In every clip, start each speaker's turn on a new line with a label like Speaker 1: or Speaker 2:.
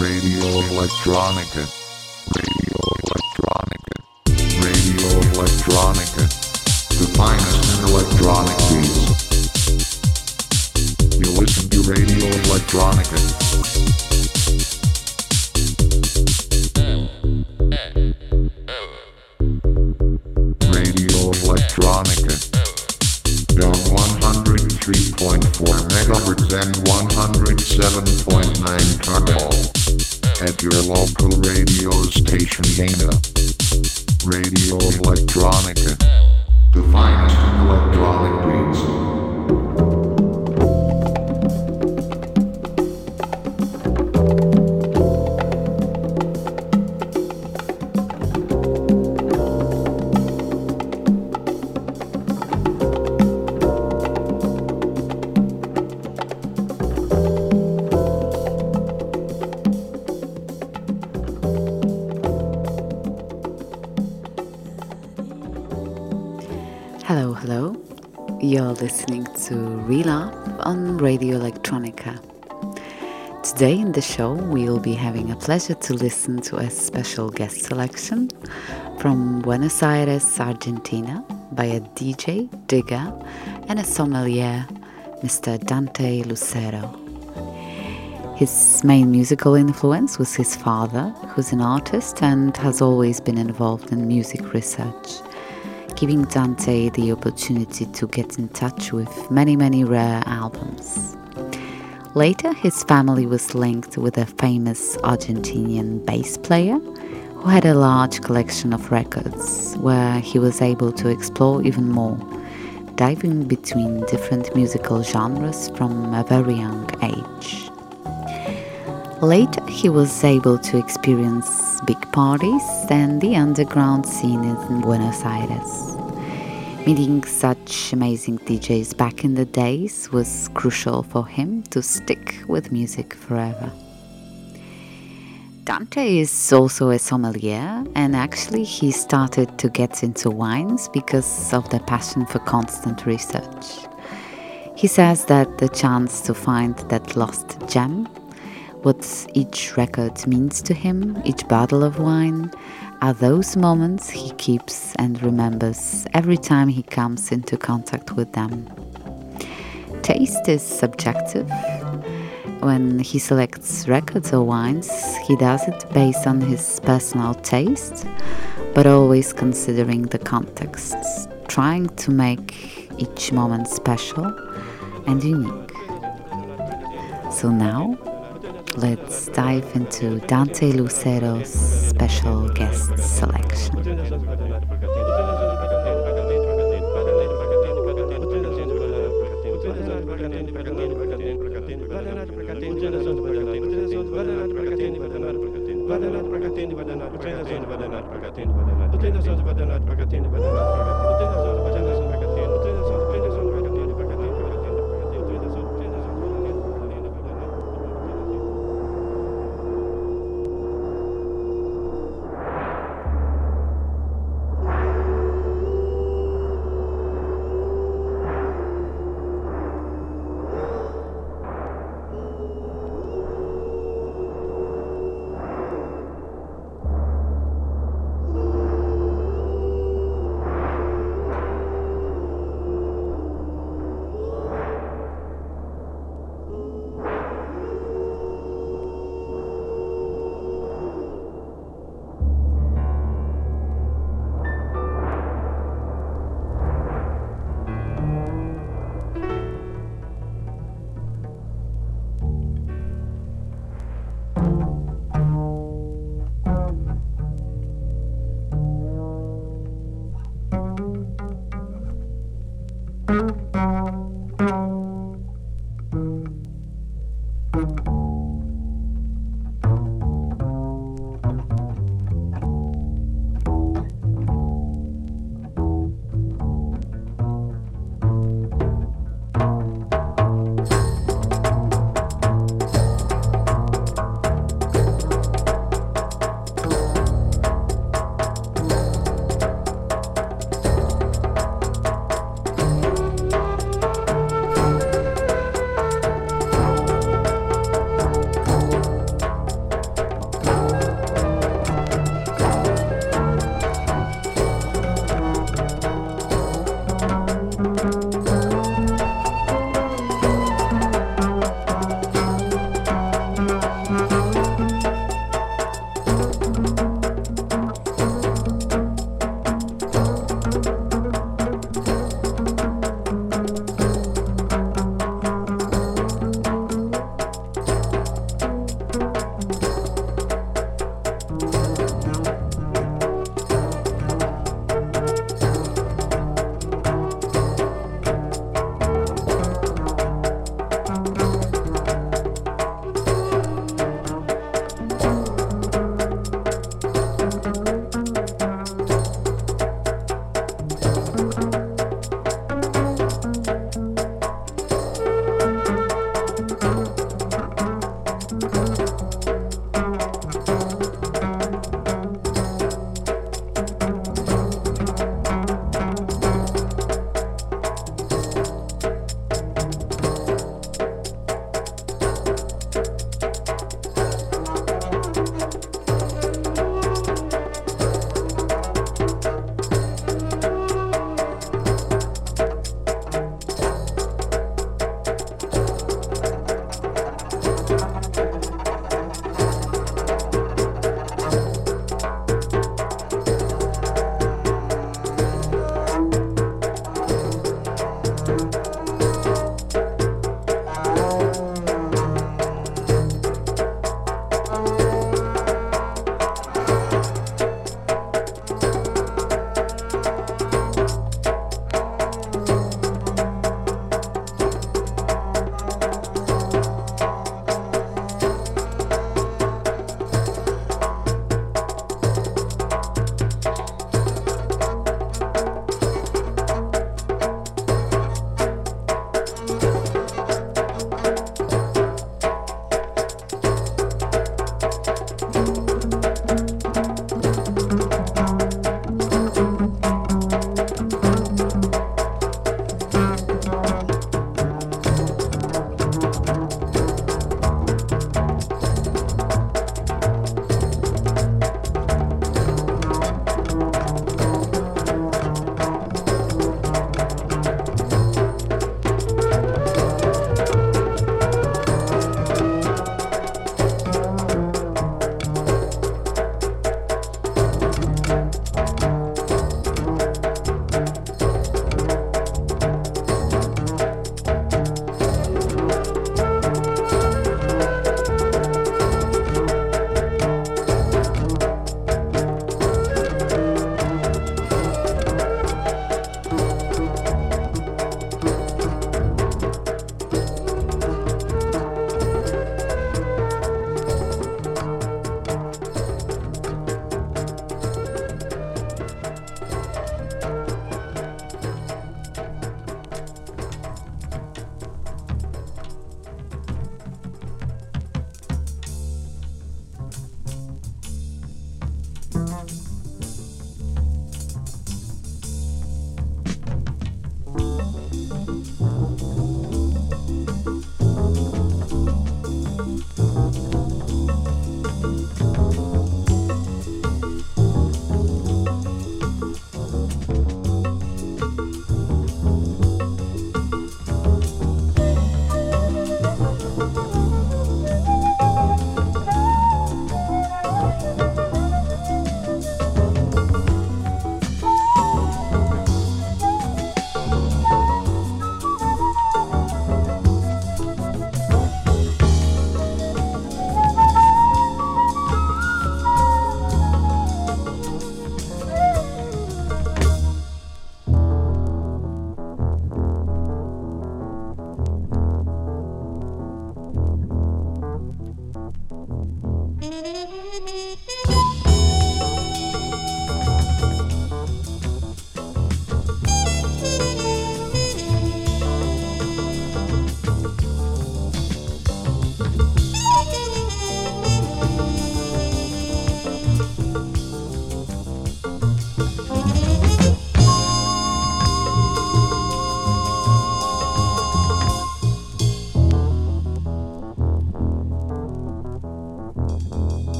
Speaker 1: Radio Electronica. Radio Electronica. Radio Electronica. The finest in electronic beats. You listen to Radio Electronica. Your local radio station Dana.
Speaker 2: Having a pleasure to listen to a special guest selection from Buenos Aires, Argentina, by a DJ, digger, and a sommelier, Mr. Dante Lucero. His main musical influence was his father, who's an artist and has always been involved in music research giving Dante the opportunity to get in touch with many, many rare albums. Later, his family was linked with a famous Argentinian bass player who had a large collection of records where he was able to explore even more, diving between different musical genres from a very young age. Later, he was able to experience big parties and the underground scene in Buenos Aires. Meeting such amazing DJs back in the days was crucial for him to stick with music forever. Dante is also a sommelier, and actually, he started to get into wines because of the passion for constant research. He says that the chance to find that lost gem what each record means to him, each bottle of wine, are those moments he keeps and remembers every time he comes into contact with them. Taste is subjective. When he selects records or wines, he does it based on his personal taste, but always considering the context, trying to make each moment special and unique. So now, let's dive into Dante Lucero's special guest selection.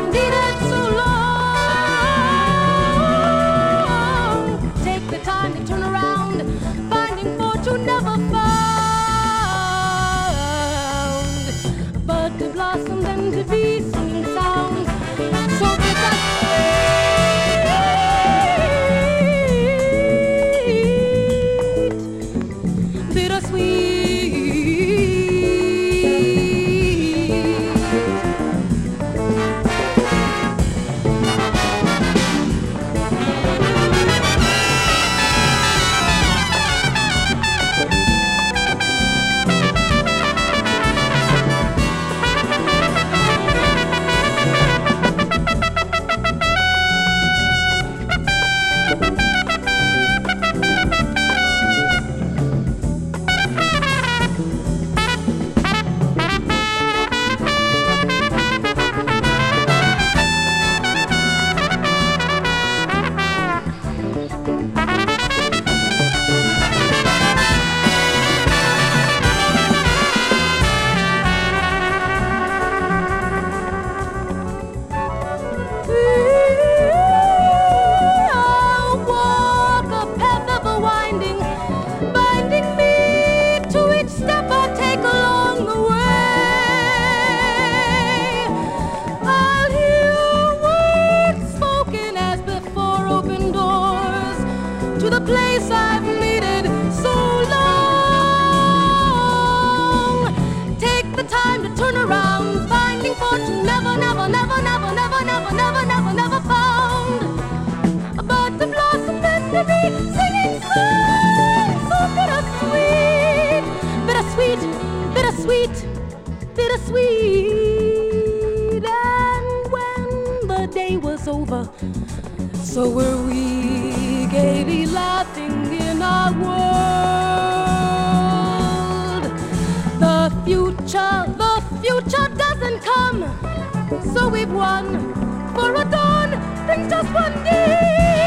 Speaker 3: did it day was over. So were we gaily laughing in our world. The future, the future doesn't come. So we've won for a dawn, things just one day.